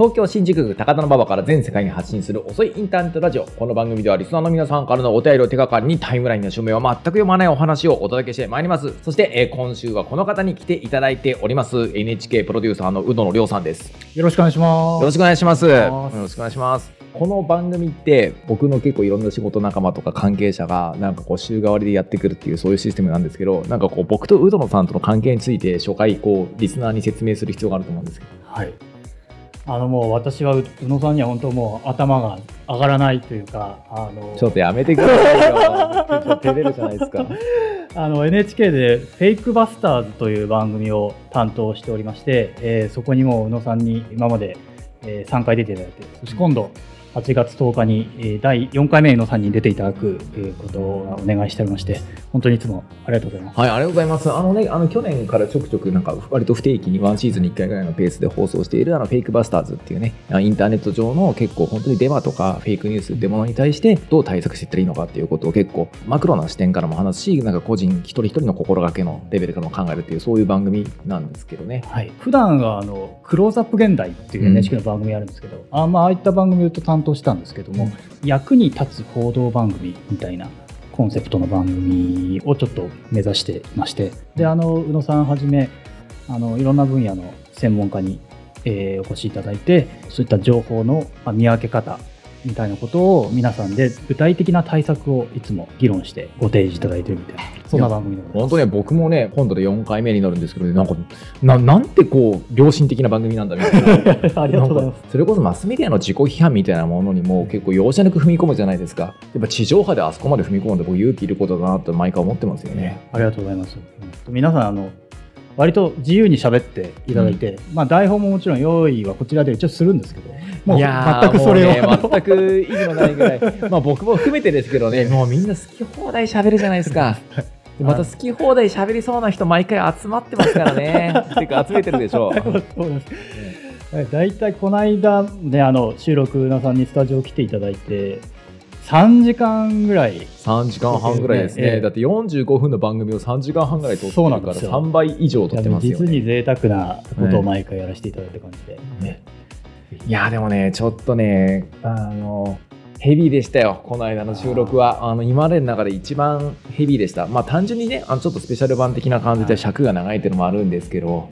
東京新宿区高田馬場から全世界に発信する遅いインターネットラジオ。この番組ではリスナーの皆さんからのお便りを手がかりにタイムラインの署名は全く読まないお話をお届けしてまいります。そして、えー今週はこの方に来ていただいております。NHK プロデューサーの宇野の亮さんです。よろしくお願いします。よろしくお願いします。よろしくお願いします。この番組って僕の結構いろんな仕事仲間とか関係者がなんかこう週替わりでやってくるっていうそういうシステムなんですけどなんかこう僕と宇野さんとの関係について初回こうリスナーに説明する必要があると思うんですけどはい。あのもう私はう宇野さんには本当もう頭が上がらないというか、あのちょっとやめてくださいよ。ちょっと照れるじゃないですかあの NHK でフェイクバスターズという番組を担当しておりまして、えーそこにも宇野さんに今まで、えー3回出ていただいて、そして今度8月10日に、えー第4回目宇野さんに出ていただくことをお願いしておりまして、本当にいつもありがとうございます。はい、ありがとうございます。あのね、あの去年からちょくちょくなんか割と不定期にワンシーズンに1回ぐらいのペースで放送しているあのフェイクバスターズっていうね、あインターネット上の結構本当にデマとかフェイクニュースってものに対してどう対策していったらいいのかっていうことを結構マクロな視点からも話すし、なんか個人一人一人の心がけのレベルからも考えるっていうそういう番組なんですけどね。はい、普段はあのクローズアップ現代っていううん NHK の番組あるんですけど、あまあああいった番組をと担当したんですけども、うん。役に立つ報道番組みたいなコンセプトの番組をちょっと目指していましてであの宇野さんはじめあのいろんな分野の専門家に、えーお越しいただいてそういった情報のまあ見分け方みたいなことを皆さんで具体的な対策をいつも議論してご提示いただいてるみたいなそんな番組で本当ね、僕もね、今度で4回目になるんですけど、なんか、ななんてこう、良心的な番組なんだみたいな。ありがとうございますそれこそマスメディアの自己批判みたいなものにも結構容赦なく踏み込むじゃないですか。やっぱ地上波であそこまで踏み込むの僕勇気いることだなと毎回思ってますよね。ありがとうございます。うん皆さんあの割と自由に喋っていただいて、まあ台本ももちろん用意はこちらで一応するんですけど、もう全くそれを、ね、全く意味のないぐらい、まあ僕も含めてですけどね、もうみんな好き放題喋るじゃないですか。でまた好き放題喋りそうな人毎回集まってますからね。てか集めてるでしょう。そうです。はい大体この間ねあの収録なさんにスタジオ来ていただいて3時間ぐらい3時間半ぐらいですね。ええだって45分の番組を3時間半ぐらい撮ってそうるからなんですよ3倍以上撮ってますよね。実に贅沢なことを毎回やらせていただいた感じで、ねいやーでもね、ちょっとね、あの、ヘビーでしたよ、この間の収録は。あの今までの中で一番ヘビーでした。まあ単純にね、あのちょっとスペシャル版的な感じで尺が長いっていうのもあるんですけど、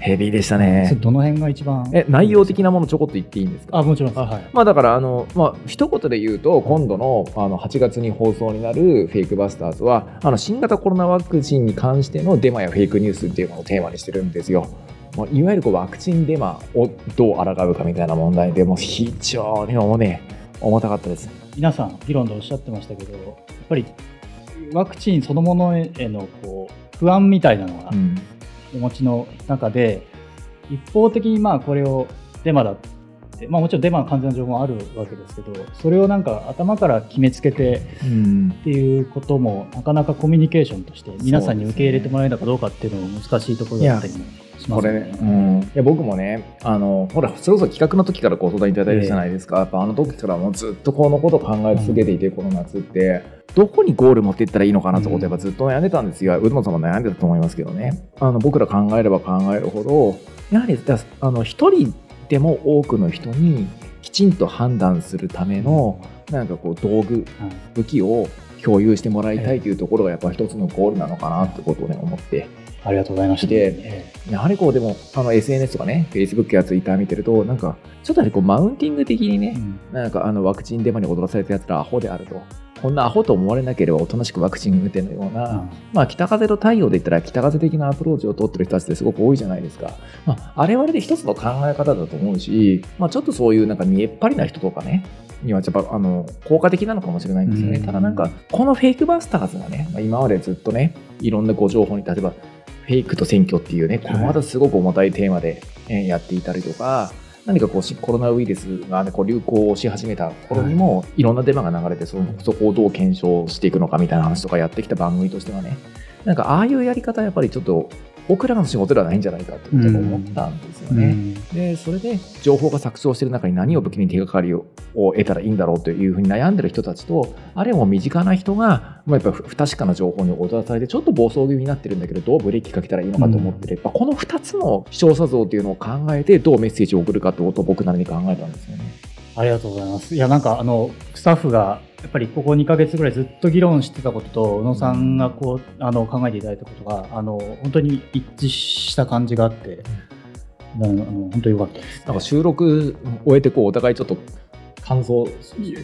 ヘビーでしたね。どの辺が一番え、内容的なものちょこっと言っていいんですか？あもちろんはい、まあだからあの、まあ一言で言うと、今度のあの8月に放送になるフェイクバスターズは、あの新型コロナワクチンに関してのデマやフェイクニュースっていうのをテーマにしてるんですよ。まあいわゆるこうワクチンデマをどう抗うかみたいな問題で、もう非常にもうね、重たかったです。皆さん議論でおっしゃってましたけどやっぱりワクチンそのものへのこう不安みたいなのがうんお持ちの中で、一方的にまあこれをデマだまあ、もちろんデマの完全な情報もあるわけですけどそれをなんか頭から決めつけてうん。っていうこともなかなかコミュニケーションとして皆さんに受け入れてもらえるのかどうかっていうのも難しいところだったりもしますこれね、うん、いや僕もねあのほらそれこそ企画の時からご相談いただいたじゃないですか、やっぱあの時からもうずっとこのことを考え続けていて、この夏って。どこにゴール持っていったらいいのかなってことをやっぱずっと悩んでたんですよ、宇野さんも悩んでたと思いますけどね。あの僕ら考えれば考えるほどやはりだあの一人でも多くの人にきちんと判断するためのなんかこう道具はい武器を共有してもらいたいというところがやっぱ一つのゴールなのかなってことをね思って。ありがとうございました。でえやはりこうでもあの SNS とかね Facebook や Twitter 見てるとなんかちょっとやはりこうマウンティング的にね、えうん。なんかあのワクチンデマに踊らされたやつらアホであるとこんなアホと思われなければおとなしくワクチン打てのような、まあ、北風の太陽で言ったら北風的なアプローチを取ってる人たちってすごく多いじゃないですか、まあ、あれはあれで一つの考え方だと思うし、まあ、ちょっとそういうなんか見えっ張りな人とかねにはやっぱあの効果的なのかもしれないんですよね、うん。ただなんかこのフェイクバスターズがね、まあ、今までずっとねいろんなご情報に例えばフェイクと選挙っていうねこれまたすごく重たいテーマで、えーやっていたりとか何かこうしコロナウイルスが、ね、こう流行し始めた頃にも、い、ろんなデマが流れてそのそこをどう検証していくのかみたいな話とかやってきた番組としてはねなんかああいうやり方はやっぱりちょっと僕らの仕事ではないんじゃないかと思ったんですよね。うん、でそれで情報が錯綜している中に何を武器に手がかりを得たらいいんだろうというふうに悩んでる人たちとあるいはもう身近な人が、まあ、やっぱ不確かな情報に踊らされてちょっと暴走気味になってるんだけどどうブレーキかけたらいいのかと思ってれば、うん、この2つの視聴者像というのを考えてどうメッセージを送るかということを僕なりに考えたんですよね。ありがとうございます。いや、なんか、あの、スタッフが、やっぱりここ2か月ぐらいずっと議論してたことと、宇野さんがこう、あの、考えていただいたことが、あの、本当に一致した感じがあって、うん、あの本当に良かったです、ね、なんか収録終えて、こう、お互いちょっと感想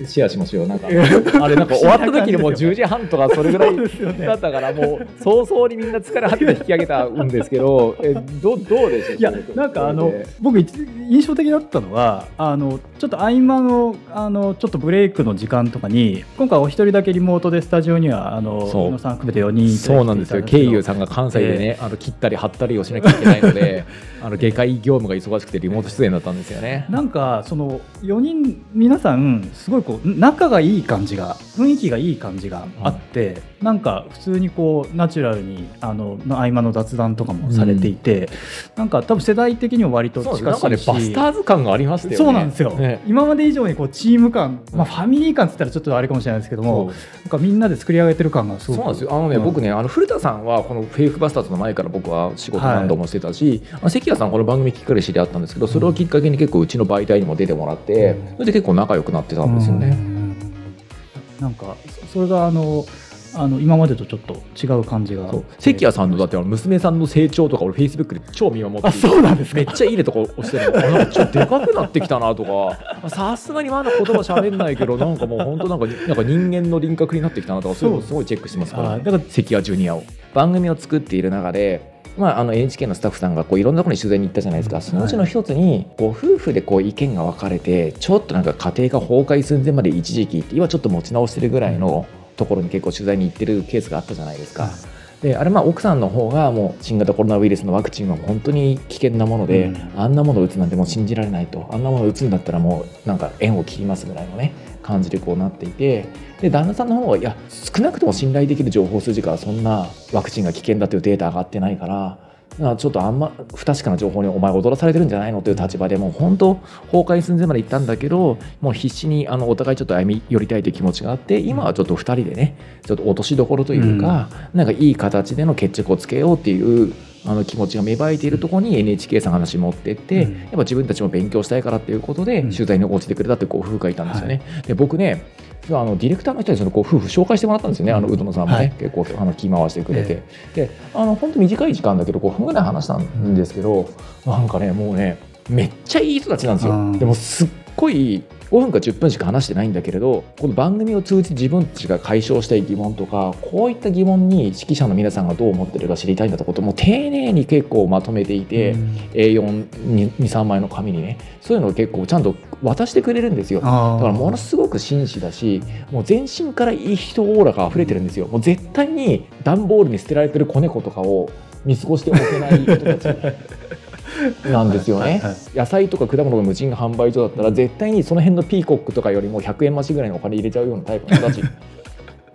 シェアしましょうなんか あれなんか終わった時にもう10時半とかそれぐらいだったからもう早々にみんな疲れ果てて引き上げたんですけどえどどうでしょういやなんかあの僕印象的だったのはあのちょっと合間のあのちょっとブレイクの時間とかに今回お一人だけリモートでスタジオにはあの宇野さん含めて4人そうなんですよ。慶友さんが関西でね、えー、あの切ったり貼ったりをしなきゃいけないので あの外科医業務が忙しくてリモート出演だったんですよね。なんかその4人皆さんすごいこう仲がいい感じが雰囲気がいい感じがあって、うん、なんか普通にこうナチュラルにあの合間の雑談とかもされていて、うん、なんか多分世代的にも割と近しいし、ね、バスターズ感がありましね。そうなんですよ、ね、今まで以上にこうチーム感、まあ、ファミリー感っつったらちょっとあれかもしれないですけども、なんかみんなで作り上げてる感がすごくそうなんですよ。あのね、うん、僕ねあの古田さんはこのフェイクバスターズの前から僕は仕事何度もしてたし、はい、関谷さんこの番組きっかり知り合ったんですけどそれをきっかけに結構うちの媒体にも出てもらって、それで結構仲良くなってたんですよね。なんかそれがあのあの今までとちょっと違う感じが。関谷さんのだって娘さんの成長とか俺フェイスブックで超見守ってそうなんですめっちゃいいねとか押してる。なんかちょっとでかくなってきたなとか。さすがにまだ言葉喋んないけどなんかもう本当なんかなんか人間の輪郭になってきたなとかそういうのすごいチェックしてますから、ね、だから関谷ジュニアを。番組を作っている中でまあ、あの NHK のスタッフさんがこういろんなところに取材に行ったじゃないですか、そのうちの一つにご夫婦でこう意見が分かれてちょっとなんか家庭が崩壊寸前まで一時期今ちょっと持ち直してるぐらいのところに結構取材に行ってるケースがあったじゃないですか。であれまあ奥さんの方がもう新型コロナウイルスのワクチンは本当に危険なもので、うん、あんなものを打つなんてもう信じられないとあんなものを打つんだったらもうなんか縁を切りますぐらいのね感じでこうなっていてで旦那さんの方はいや少なくとも信頼できる情報筋からそんなワクチンが危険だというデータ上がってないからちょっとあんま不確かな情報にお前踊らされてるんじゃないのという立場でもう本当崩壊寸前まで行ったんだけどもう必死にあのお互いちょっと歩み寄りたいという気持ちがあって今はちょっと2人でねちょっと落としどころというか、うん、なんかいい形での決着をつけようっていうあの気持ちが芽生えているところに NHK さん話持ってって、うん、やっぱ自分たちも勉強したいからっていうことで取材に応じてくれたってご夫婦がいたんですよね。はい、で僕ねあのディレクターの人にそのご夫婦紹介してもらったんですよね、あの宇野さんもね、はい、結構あの気回してくれて、であの本当短い時間だけど5分ぐらい話したんですけど、なんかねもうねめっちゃいい人たちなんですよ。でもすっごい5分か10分しか話してないんだけれどこの番組を通じて自分たちが解消したい疑問とかこういった疑問に指揮者の皆さんがどう思ってるか知りたいんだってことも丁寧に結構まとめていて、うん、A423 枚の紙にね。そういうのを結構ちゃんと渡してくれるんですよだからものすごく紳士だしもう全身からいい人オーラが溢れてるんですよ。もう絶対に段ボールに捨てられてる子猫とかを見過ごしておけない人たち なんですよね、野菜とか果物の無人販売所だったら絶対にその辺のピーコックとかよりも100円増しぐらいのお金入れちゃうようなタイプの人たち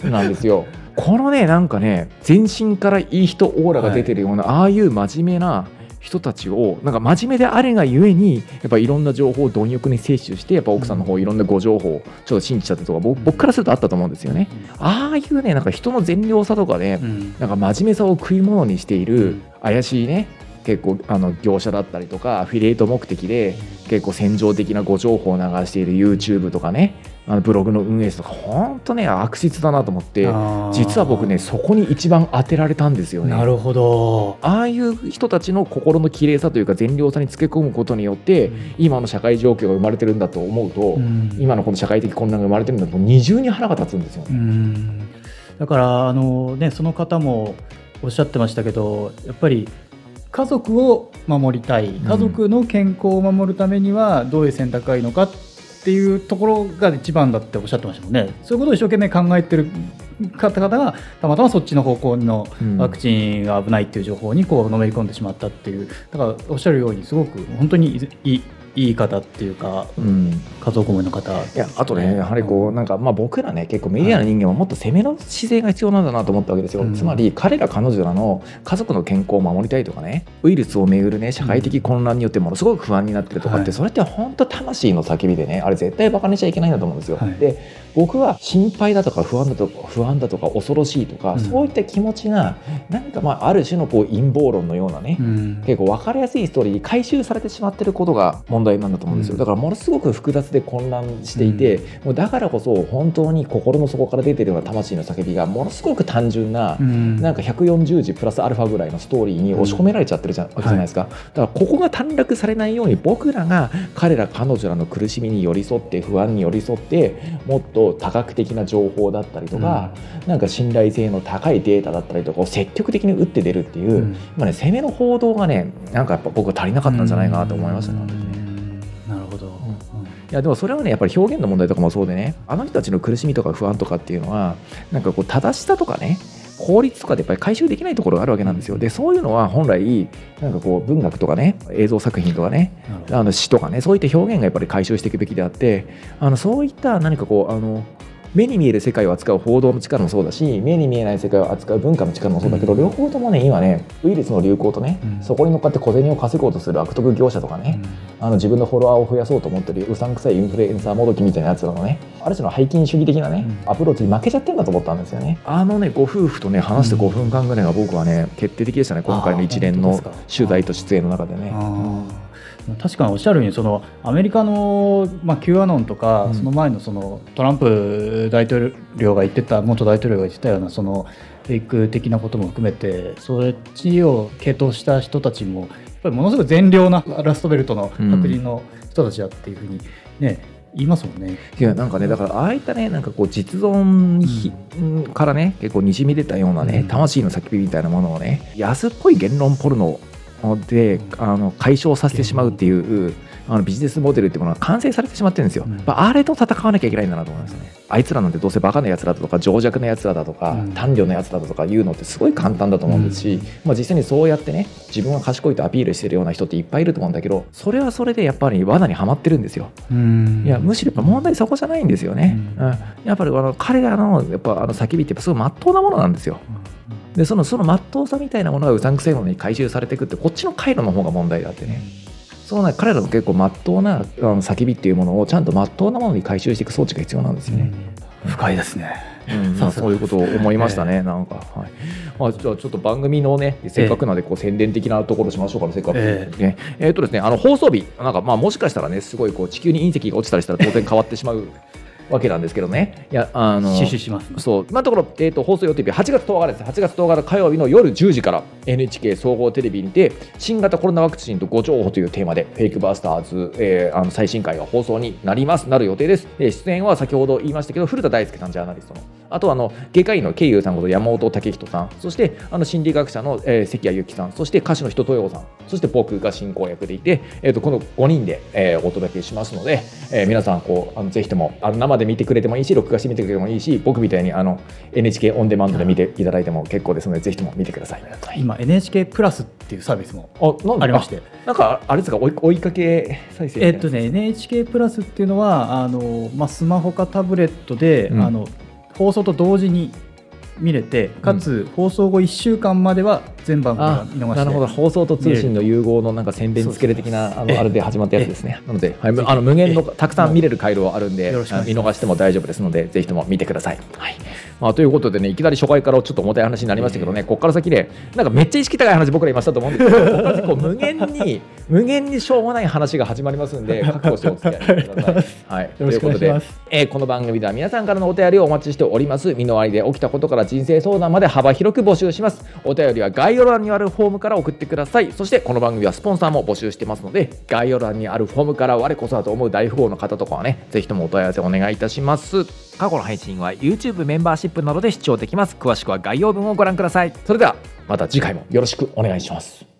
なんですよ。このねなんかね全身からいい人オーラが出てるような、はい、ああいう真面目な人たちをなんか真面目であれがゆえにやっぱいろんな情報を貪欲に摂取してやっぱ奥さんの方いろんなご情報をちょっと信じちゃったとか僕僕からするとあったと思うんですよね。ああいうねなんか人の善良さとかで、ね、なんか真面目さを食い物にしている怪しいね結構あの業者だったりとかアフィリエイト目的で結構戦場的なご情報を流している YouTube とかねあのブログの運営とか本当ね悪質だなと思って実は僕ねそこに一番当てられたんですよね。なるほど。ああいう人たちの心の綺麗さというか善良さにつけ込むことによって、うん、今の社会状況が生まれてるんだと思うと、うん、今のこの社会的混乱が生まれてるんだと二重に腹が立つんですよ。ね。うん。だからあの、ね、その方もおっしゃってましたけどやっぱり家族を守りたい。家族の健康を守るためにはどういう選択がいいのかっていうところが一番だっておっしゃってましたもんね。そういうことを一生懸命考えてる方々がたまたまそっちの方向のワクチンが危ないっていう情報にこうのめり込んでしまったっていう。だからおっしゃるようにすごく本当にいいい方っていうか、うん。家族思いの方。いやあとねやはりこうなんかまあ僕らね結構メディアの人間はもっと攻めの姿勢が必要なんだなと思ったわけですよ、うん。つまり彼ら彼女らの家族の健康を守りたいとかねウイルスをめぐるね社会的混乱によってものすごく不安になってるとかって、はい。それって本当魂の叫びでねあれ絶対バカにしちゃいけないんだと思うんですよ、はい。で僕は心配だとか不安だとか不安だとか恐ろしいとか、うん。そういった気持ちがなんかまあある種のこう陰謀論のようなね、うん。結構分かりやすいストーリーに回収されてしまってることが問題なんだと思うんですよ、うん。だからものすごく複雑で混乱していて、もうだからこそ本当に心の底から出てるような魂の叫びがものすごく単純な、うん。なんか140字プラスアルファぐらいのストーリーに押し込められちゃってるじゃ,、わけじゃないですか、だからここが短絡されないように僕らが彼ら彼女らの苦しみに寄り添って不安に寄り添ってもっと多角的な情報だったりとか、なんか信頼性の高いデータだったりとかを積極的に打って出るっていう、うん。まあね、攻めの報道がねなんかやっぱ僕は足りなかったんじゃないかなと思いましたね。いやでもそれはねやっぱり表現の問題とかもそうでね。あの人たちの苦しみとか不安とかっていうのはなんかこう正しさとかね効率とかでやっぱり回収できないところがあるわけなんですよ。でそういうのは本来なんかこう文学とかね映像作品とかねあの詩とかねそういった表現がやっぱり回収していくべきであってあのそういった何かこうあの目に見える世界を扱う報道の力もそうだし目に見えない世界を扱う文化の力もそうだけど、うん。両方ともね今ねウイルスの流行とね、うん。そこに乗っかって小銭を稼ごうとする悪徳業者とかね、あの自分のフォロワーを増やそうと思ってるうさんくさいインフルエンサーもどきみたいなやつらのねある種の背筋主義的なね、うん。アプローチに負けちゃってんだと思ったんですよね。あのねご夫婦とね話して5分間ぐらいが僕はね決定的でしたね今回の一連の取材と出演の中でね。確かにおっしゃるようにそのアメリカの、まあ、Q アノンとか、うん。その前のそのトランプ大統領が言ってた元大統領が言ってたようなそのフェイク的なことも含めてそっちを傾倒した人たちもやっぱりものすごい善良なラストベルトの白人の人たちだっていうふうにね、言いますもんね。いやなんかねだからああいったねなんかこう実存ひからね結構にじみ出たようなね、うん。魂の叫びみたいなものをね安っぽい言論ポルノであの解消させてしまうっていうあのビジネスモデルっていうものが完成されてしまってるんですよ、うん。あれと戦わなきゃいけないんだなと思いますね。あいつらなんてどうせバカなやつらだとか情弱なやつらだとか、うん。短慮なやつらだとか言うのってすごい簡単だと思うんですし、まあ、実際にそうやってね自分は賢いとアピールしてるような人っていっぱいいると思うんだけどそれはそれでやっぱり罠にはまってるんですよ。うん。いやむしろやっぱ問題そこじゃないんですよね。ううん。んやっぱりあの彼らのやっぱあの叫びってやっぱすごい真っ当なものなんですよ。でそのその真っ当さみたいなものがうさんくせえものに回収されていくってこっちの回路の方が問題であってね。そうね彼らの結構真っ当なあの叫びっていうものをちゃんと真っ当なものに回収していく装置が必要なんですよね。深いですね。うん。まあ、そういうことを思いましたね、なんか、はい。まあ、じゃあちょっと番組のね、せっかくなんでこう宣伝的なところしましょうかね、せっかくえね。えーっとですね、あの放送日、なんかまあもしかしたらね、すごいこう地球に隕石が落ちたりしたら当然変わってしまうわけなんですけどね。いや、あの、死守します。そう今のところ、えー、と放送予定日8月10日です8月10日の火曜日の夜10時から NHK 総合テレビにて新型コロナワクチンとご情報というテーマでフェイクバスターズ、えーあの最新回が放送になりますなる予定です、えー出演は先ほど言いましたけど古田大輔さんジャーナリストのあとはあの外科医の慶友さんこと山本武人さん。そしてあの心理学者の、えー関谷由紀さん。そして歌手の人豊さん。そして僕が進行役でいて、えー、とこの5人で、えーお届けしますので、えー皆さんこうあのぜひともあの生で見てくれてもいいし録画してみてくれてもいいし僕みたいにあの NHK オンデマンドで見てい。ただいても結構ですのでぜひとも見てください。はい。今 NHK プラスっていうサービスもありまして。なんかあれですか？追い追いかけ再生えっとね、NHK プラスっていうのはあの、まあ、スマホかタブレットで、うん。あの放送と同時に見れてかつ放送後1週間までは全番組見逃して。なるほど。放送と通信の融合のなんか宣伝つける的なあええのあれで始まったやつですね。なので、はい、あの無限のええ。たくさん見れる回路はあるんで見逃しても大丈夫ですのでぜひとも見てください、はいまあ、ということでねいきなり初回からちょっと重たい話になりましたけどね、ここから先でなんかめっちゃ意識高い話僕ら今したと思うんですけどここから先こう無限に無限にしょうもない話が始まりますんで 覚悟してお付き合いください。はい、ということで、えーこの番組では皆さんからのお便りをお待ちしております。身の回りで起きたことから人生相談まで幅広く募集します。お便りは概要欄にあるフォームから送ってください。そしてこの番組はスポンサーも募集してますので概要欄にあるフォームから我こそはと思う大富豪の方とかはねぜひともお問い合わせお願いいたします過去の配信は YouTube メンバーシップなどで視聴できます。詳しくは概要文をご覧ください。それではまた次回もよろしくお願いします。